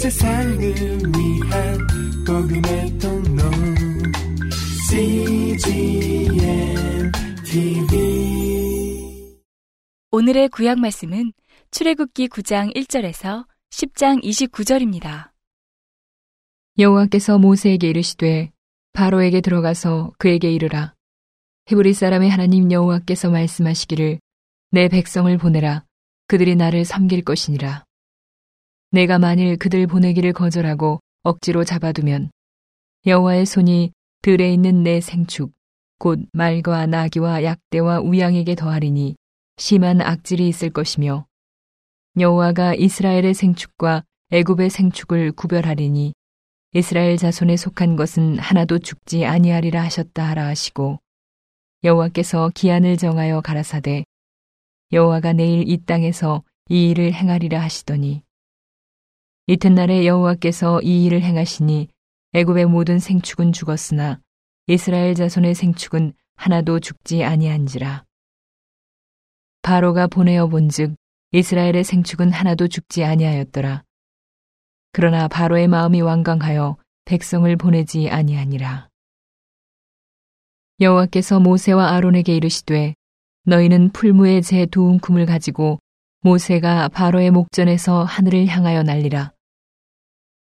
세상을 위한 복음의 통로. CGM TV 오늘의 구약 말씀은 출애굽기 9장 1절에서 10장 29절입니다. 여호와께서 모세에게 이르시되 바로에게 들어가서 그에게 이르라. 히브리 사람의 하나님 여호와께서 말씀하시기를 내 백성을 보내라. 그들이 나를 섬길 것이니라 내가 만일 그들 보내기를 거절하고 억지로 잡아두면 여호와의 손이 들에 있는 내 생축 곧 말과 나귀와 약대와 우양에게 더하리니 심한 악질이 있을 것이며 여호와가 이스라엘의 생축과 애굽의 생축을 구별하리니 이스라엘 자손에 속한 것은 하나도 죽지 아니하리라 하셨다 하라 하시고 여호와께서 기한을 정하여 가라사대 여호와가 내일 이 땅에서 이 일을 행하리라 하시더니 이튿날에 여호와께서 이 일을 행하시니 애굽의 모든 생축은 죽었으나 이스라엘 자손의 생축은 하나도 죽지 아니한지라. 바로가 보내어 본즉 이스라엘의 생축은 하나도 죽지 아니하였더라. 그러나 바로의 마음이 완강하여 백성을 보내지 아니하니라. 여호와께서 모세와 아론에게 이르시되 너희는 풀무의 제 두 움큼을 가지고 모세가 바로의 목전에서 하늘을 향하여 날리라.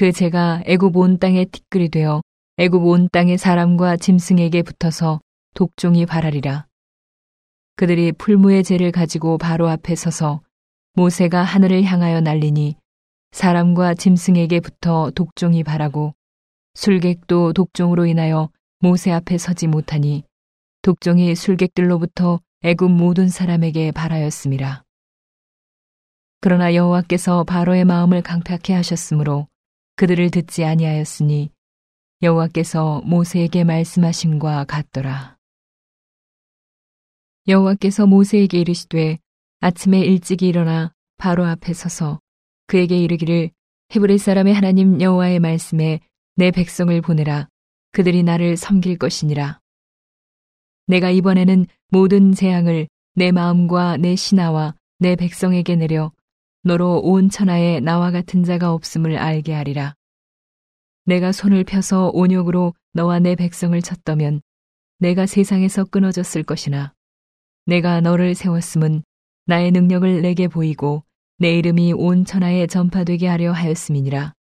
그 재가 애굽 온 땅에 티끌이 되어 애굽 온 땅의 사람과 짐승에게 붙어서 독종이 발하리라. 그들이 풀무의 재를 가지고 바로 앞에 서서 모세가 하늘을 향하여 날리니 사람과 짐승에게 붙어 독종이 발하고 술객도 독종으로 인하여 모세 앞에 서지 못하니 독종이 술객들로부터 애굽 모든 사람에게 발하였습니다. 그러나 여호와께서 바로의 마음을 강팍해 하셨으므로 그들을 듣지 아니하였으니 여호와께서 모세에게 말씀하신과 같더라. 여호와께서 모세에게 이르시되 아침에 일찍 일어나 바로 앞에 서서 그에게 이르기를 헤브리 사람의 하나님 여호와의 말씀에 내 백성을 보내라 그들이 나를 섬길 것이니라. 내가 이번에는 모든 재앙을 내 마음과 내 신하와 내 백성에게 내려 너로 온 천하에 나와 같은 자가 없음을 알게 하리라. 내가 손을 펴서 온욕으로 너와 내 백성을 쳤더면 내가 세상에서 끊어졌을 것이나 내가 너를 세웠음은 나의 능력을 내게 보이고 내 이름이 온 천하에 전파되게 하려 하였음이니라.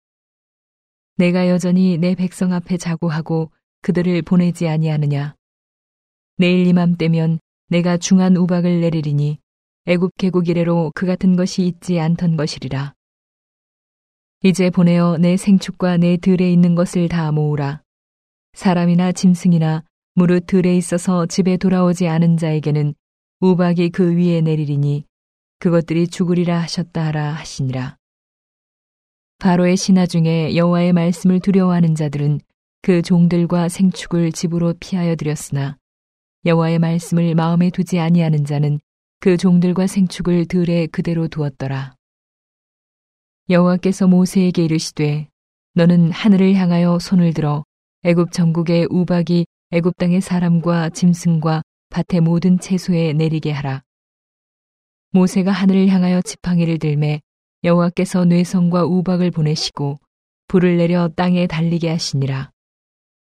내가 여전히 내 백성 앞에 자고하고 그들을 보내지 아니하느냐. 내일 이맘때면 내가 중한 우박을 내리리니 애굽 계곡 이래로 그 같은 것이 있지 않던 것이리라. 이제 보내어 내 생축과 내 들에 있는 것을 다 모으라. 사람이나 짐승이나 무릇 들에 있어서 집에 돌아오지 않은 자에게는 우박이 그 위에 내리리니 그것들이 죽으리라 하셨다 하라 하시니라. 바로의 신하 중에 여호와의 말씀을 두려워하는 자들은 그 종들과 생축을 집으로 피하여 들였으나 여호와의 말씀을 마음에 두지 아니하는 자는 그 종들과 생축을 들에 그대로 두었더라. 여호와께서 모세에게 이르시되 너는 하늘을 향하여 손을 들어 애굽 전국의 우박이 애굽 땅의 사람과 짐승과 밭의 모든 채소에 내리게 하라. 모세가 하늘을 향하여 지팡이를 들매 여호와께서 뇌성과 우박을 보내시고 불을 내려 땅에 달리게 하시니라.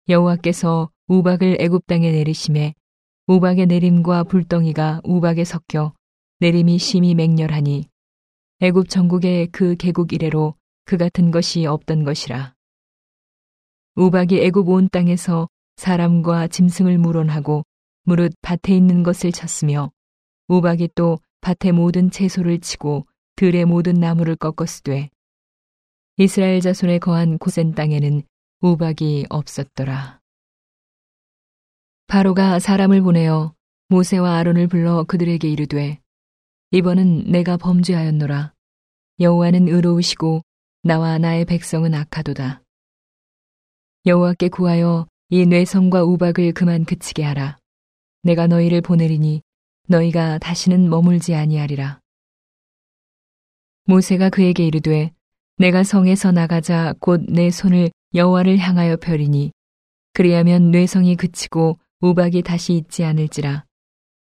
여호와께서 우박을 애굽 땅에 내리심에 우박의 내림과 불덩이가 우박에 섞여 내림이 심히 맹렬하니 애굽 전국의 그 계곡 이래로 그 같은 것이 없던 것이라. 우박이 애굽 온 땅에서 사람과 짐승을 물원하고 무릇 밭에 있는 것을 쳤으며 우박이 또 밭의 모든 채소를 치고 들의 모든 나무를 꺾었으되 이스라엘 자손에 거한 고센 땅에는 우박이 없었더라. 바로가 사람을 보내어 모세와 아론을 불러 그들에게 이르되 이번은 내가 범죄하였노라. 여호와는 의로우시고 나와 나의 백성은 악하도다. 여호와께 구하여 이 뇌성과 우박을 그만 그치게 하라. 내가 너희를 보내리니 너희가 다시는 머물지 아니하리라. 모세가 그에게 이르되 내가 성에서 나가자 곧 내 손을 여호와를 향하여 펴리니 그리하면 뇌성이 그치고 우박이 다시 있지 않을지라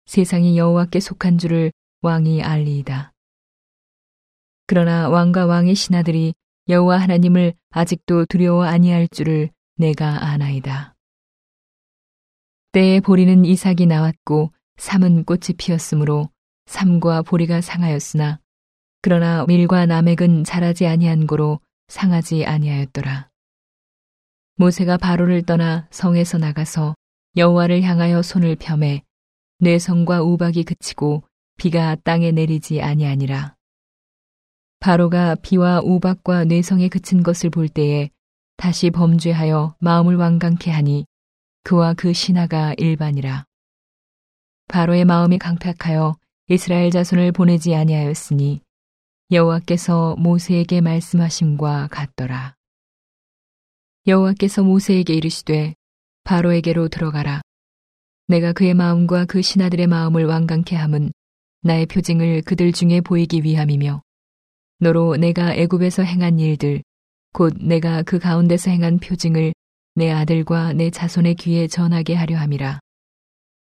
세상이 여호와께 속한 줄을 왕이 알리이다. 그러나 왕과 왕의 신하들이 여호와 하나님을 아직도 두려워 아니할 줄을 내가 아나이다. 때에 보리는 이삭이 나왔고 삼은 꽃이 피었으므로 삼과 보리가 상하였으나 그러나 밀과 남액은 자라지 아니한 고로 상하지 아니하였더라. 모세가 바로를 떠나 성에서 나가서 여호와를 향하여 손을 펴매 뇌성과 우박이 그치고 비가 땅에 내리지 아니하니라. 바로가 비와 우박과 뇌성에 그친 것을 볼 때에 다시 범죄하여 마음을 완강케 하니 그와 그 신하가 일반이라. 바로의 마음이 강팍하여 이스라엘 자손을 보내지 아니하였으니 여호와께서 모세에게 말씀하심과 같더라. 여호와께서 모세에게 이르시되 바로에게로 들어가라. 내가 그의 마음과 그 신하들의 마음을 완강케 함은 나의 표징을 그들 중에 보이기 위함이며 너로 내가 애굽에서 행한 일들 곧 내가 그 가운데서 행한 표징을 내 아들과 내 자손의 귀에 전하게 하려 함이라.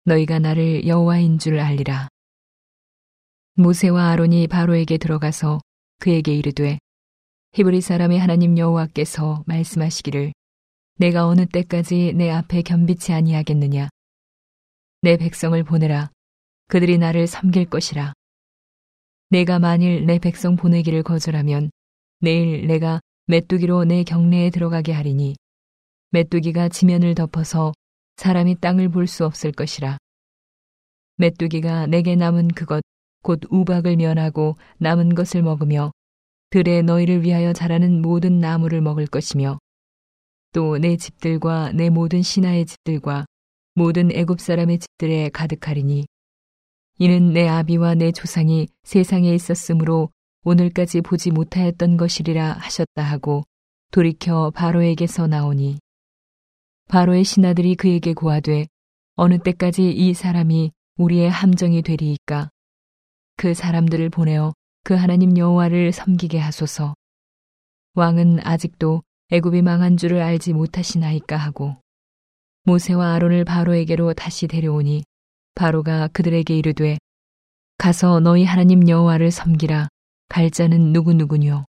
너희가 나를 여호와인 줄 알리라. 모세와 아론이 바로에게 들어가서 그에게 이르되 히브리 사람의 하나님 여호와께서 말씀하시기를 내가 어느 때까지 내 앞에 겸비치 아니하겠느냐? 내 백성을 보내라. 그들이 나를 섬길 것이라. 내가 만일 내 백성 보내기를 거절하면 내일 내가 메뚜기로 내 경내에 들어가게 하리니 메뚜기가 지면을 덮어서 사람이 땅을 볼 수 없을 것이라. 메뚜기가 내게 남은 그것 곧 우박을 면하고 남은 것을 먹으며 들에 너희를 위하여 자라는 모든 나무를 먹을 것이며 또 내 집들과 내 모든 신하의 집들과 모든 애굽 사람의 집들에 가득하리니. 이는 내 아비와 내 조상이 세상에 있었으므로 오늘까지 보지 못하였던 것이리라 하셨다 하고 돌이켜 바로에게서 나오니. 바로의 신하들이 그에게 고하되 어느 때까지 이 사람이 우리의 함정이 되리이까? 그 사람들을 보내어 그 하나님 여호와를 섬기게 하소서. 왕은 아직도 애굽이 망한 줄을 알지 못하시나이까 하고 모세와 아론을 바로에게로 다시 데려오니 바로가 그들에게 이르되 가서 너희 하나님 여호와를 섬기라. 갈 자는 누구누구뇨?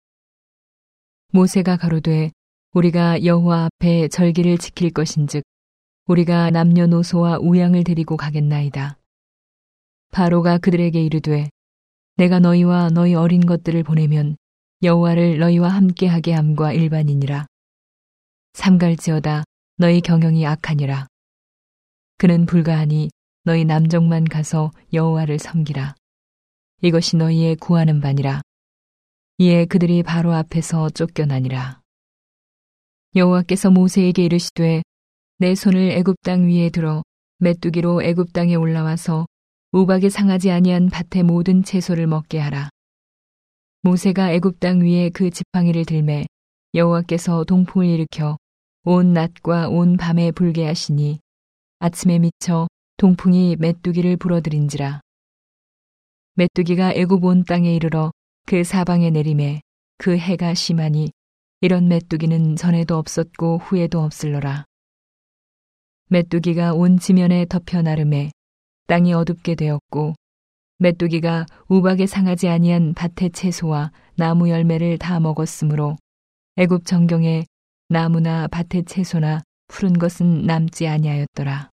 모세가 가로되 우리가 여호와 앞에 절기를 지킬 것인즉 우리가 남녀노소와 우양을 데리고 가겠나이다. 바로가 그들에게 이르되 내가 너희와 너희 어린 것들을 보내면 여호와를 너희와 함께하게 함과 일반이니라. 삼갈지어다 너희 경영이 악하니라. 그는 불가하니 너희 남종만 가서 여호와를 섬기라. 이것이 너희의 구하는 바니라. 이에 그들이 바로 앞에서 쫓겨나니라. 여호와께서 모세에게 이르시되 내 손을 애굽 땅 위에 들어 메뚜기로 애굽 땅에 올라와서 우박이 상하지 아니한 밭의 모든 채소를 먹게 하라. 모세가 애굽 땅 위에 그 지팡이를 들매 여호와께서 동풍을 일으켜 온 낮과 온 밤에 불게 하시니 아침에 미쳐 동풍이 메뚜기를 불어들인지라. 메뚜기가 애굽 온 땅에 이르러 그 사방에 내림에 그 해가 심하니 이런 메뚜기는 전에도 없었고 후에도 없을러라. 메뚜기가 온 지면에 덮여 나름에 땅이 어둡게 되었고 메뚜기가 우박에 상하지 아니한 밭의 채소와 나무 열매를 다 먹었으므로 애굽 정경에 나무나 밭의 채소나 푸른 것은 남지 아니하였더라.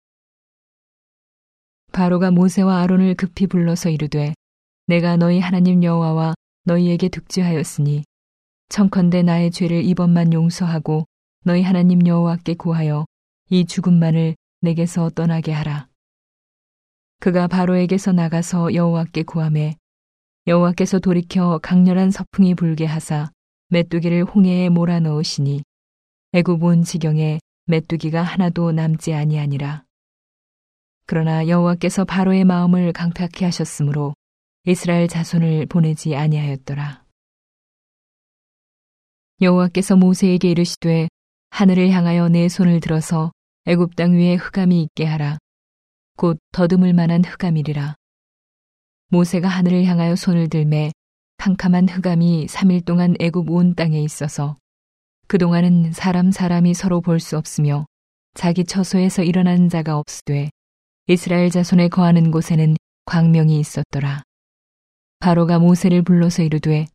바로가 모세와 아론을 급히 불러서 이르되 내가 너희 하나님 여호와와 너희에게 득지하였으니 청컨대 나의 죄를 이번만 용서하고 너희 하나님 여호와께 구하여 이 죽음만을 내게서 떠나게 하라. 그가 바로에게서 나가서 여호와께 구함에 여호와께서 돌이켜 강렬한 서풍이 불게 하사 메뚜기를 홍해에 몰아넣으시니 애굽 온 지경에 메뚜기가 하나도 남지 아니하니라. 그러나 여호와께서 바로의 마음을 강팍케 하셨으므로 이스라엘 자손을 보내지 아니하였더라. 여호와께서 모세에게 이르시되 하늘을 향하여 내 손을 들어서 애굽 땅 위에 흑암이 있게 하라. 곧 더듬을 만한 흑암이리라. 모세가 하늘을 향하여 손을 들매 캄캄한 흑암이 3일 동안 애굽 온 땅에 있어서 그동안은 사람 사람이 서로 볼 수 없으며 자기 처소에서 일어나는 자가 없으되 이스라엘 자손에 거하는 곳에는 광명이 있었더라. 바로가 모세를 불러서 이르되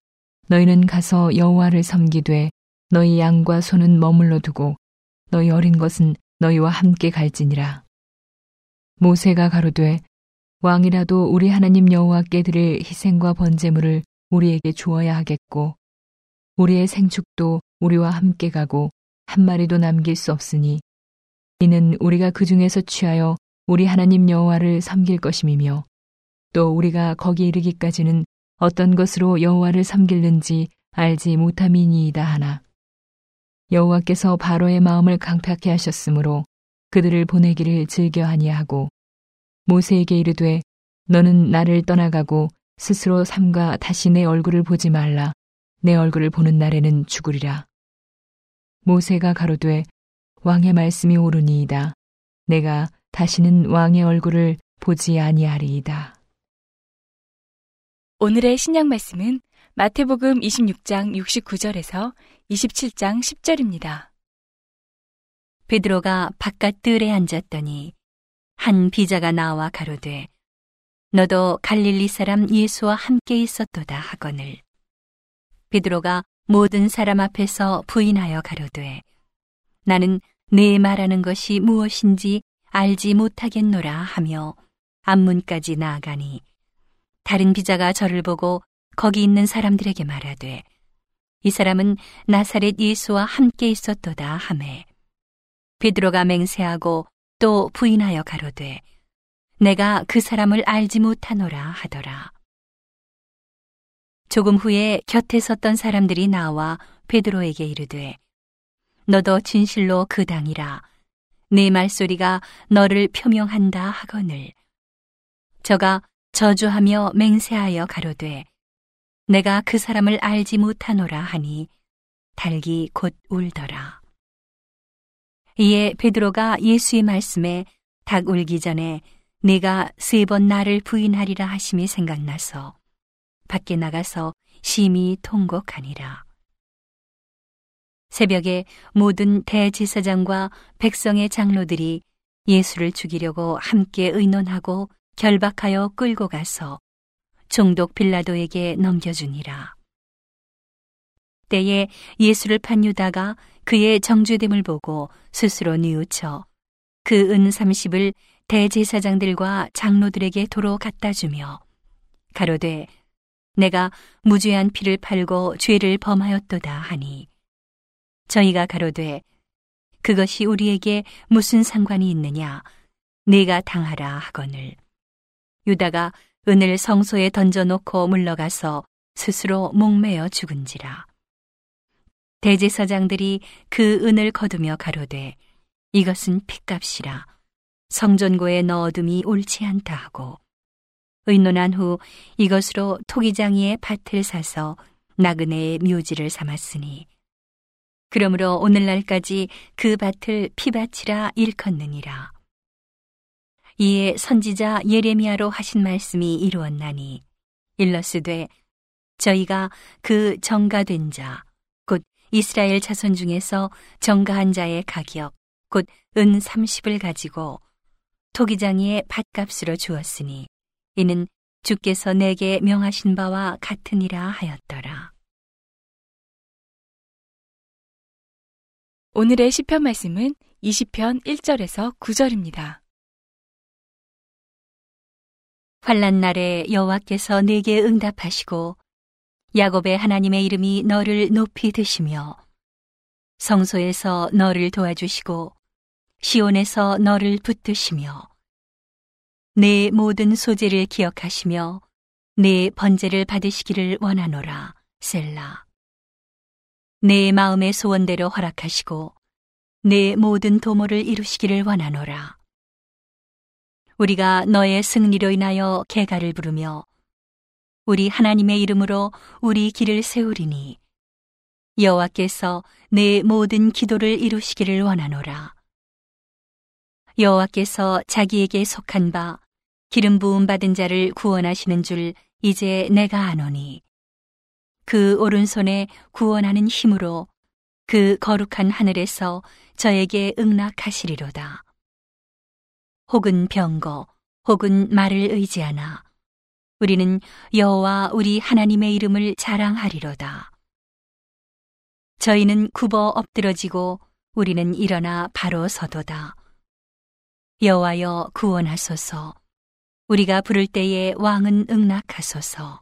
너희는 가서 여호와를 섬기되 너희 양과 소는 머물러 두고 너희 어린 것은 너희와 함께 갈지니라. 모세가 가로되 왕이라도 우리 하나님 여호와께 드릴 희생과 번제물을 우리에게 주어야 하겠고 우리의 생축도 우리와 함께 가고 한 마리도 남길 수 없으니 이는 우리가 그 중에서 취하여 우리 하나님 여호와를 섬길 것임이며 또 우리가 거기 이르기까지는 어떤 것으로 여호와를 섬길는지 알지 못함이니이다 하나. 여호와께서 바로의 마음을 강팍해 하셨으므로 그들을 보내기를 즐겨 하니 하고 모세에게 이르되 너는 나를 떠나가고 스스로 삼가 다시 내 얼굴을 보지 말라. 내 얼굴을 보는 날에는 죽으리라. 모세가 가로되 왕의 말씀이 옳으니이다. 내가 다시는 왕의 얼굴을 보지 아니하리이다. 오늘의 신약 말씀은 마태복음 26장 69절에서 27장 10절입니다. 베드로가 바깥 뜰에 앉았더니 한 비자가 나와 가로되 너도 갈릴리 사람 예수와 함께 있었도다 하거늘. 베드로가 모든 사람 앞에서 부인하여 가로되 나는 내 말하는 것이 무엇인지 알지 못하겠노라 하며 앞문까지 나아가니 다른 비자가 저를 보고 거기 있는 사람들에게 말하되 이 사람은 나사렛 예수와 함께 있었도다 하매 베드로가 맹세하고 또 부인하여 가로되 내가 그 사람을 알지 못하노라 하더라. 조금 후에 곁에 섰던 사람들이 나와 베드로에게 이르되 너도 진실로 그 당이라. 내 말소리가 너를 표명한다 하거늘. 저가 저주하며 맹세하여 가로되 내가 그 사람을 알지 못하노라 하니 달기 곧 울더라. 이에 베드로가 예수의 말씀에 닭 울기 전에 내가 세 번 나를 부인하리라 하심이 생각나서 밖에 나가서 심히 통곡하니라. 새벽에 모든 대제사장과 백성의 장로들이 예수를 죽이려고 함께 의논하고 결박하여 끌고 가서 종독 빌라도에게 넘겨주니라. 때에 예수를 판 유다가 그의 정죄됨을 보고 스스로 뉘우쳐 그은 삼십을 대제사장들과 장로들에게 도로 갖다 주며 가로되 내가 무죄한 피를 팔고 죄를 범하였도다 하니. 저희가 가로되 그것이 우리에게 무슨 상관이 있느냐? 내가 당하라 하거늘. 유다가 은을 성소에 던져놓고 물러가서 스스로 목매어 죽은지라. 대제사장들이 그 은을 거두며 가로되 이것은 핏값이라. 성전고에 넣어둠이 옳지 않다 하고. 의논한 후 이것으로 토기장이의 밭을 사서 나그네의 묘지를 삼았으니. 그러므로 오늘날까지 그 밭을 피밭이라 일컫느니라. 이에 선지자 예레미야로 하신 말씀이 이루었나니. 일러스되 저희가 그 정가된 자곧 이스라엘 자손 중에서 정가한 자의 가격 곧 은 30을 가지고 토기장이의 밭값으로 주었으니 이는 주께서 내게 명하신 바와 같으니라 하였더라. 오늘의 시편 말씀은 20편 1절에서 9절입니다. 환란 날에 여호와께서 내게 응답하시고 야곱의 하나님의 이름이 너를 높이 드시며 성소에서 너를 도와주시고 시온에서 너를 붙드시며 내 모든 소재를 기억하시며 내 번제를 받으시기를 원하노라 셀라. 내 마음의 소원대로 허락하시고 내 모든 도모를 이루시기를 원하노라. 우리가 너의 승리로 인하여 개가를 부르며 우리 하나님의 이름으로 우리 길을 세우리니 여호와께서 내 모든 기도를 이루시기를 원하노라. 여호와께서 자기에게 속한 바 기름 부음 받은 자를 구원하시는 줄 이제 내가 아노니 그 오른손에 구원하는 힘으로 그 거룩한 하늘에서 저에게 응낙하시리로다. 혹은 병거, 혹은 말을 의지하나 우리는 여호와 우리 하나님의 이름을 자랑하리로다. 저희는 굽어 엎드러지고 우리는 일어나 바로 서도다. 여호와여 구원하소서. 우리가 부를 때에 왕은 응낙하소서.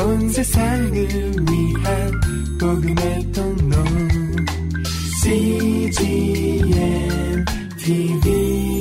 온 세상을 위한 복음의 통로 CGM TV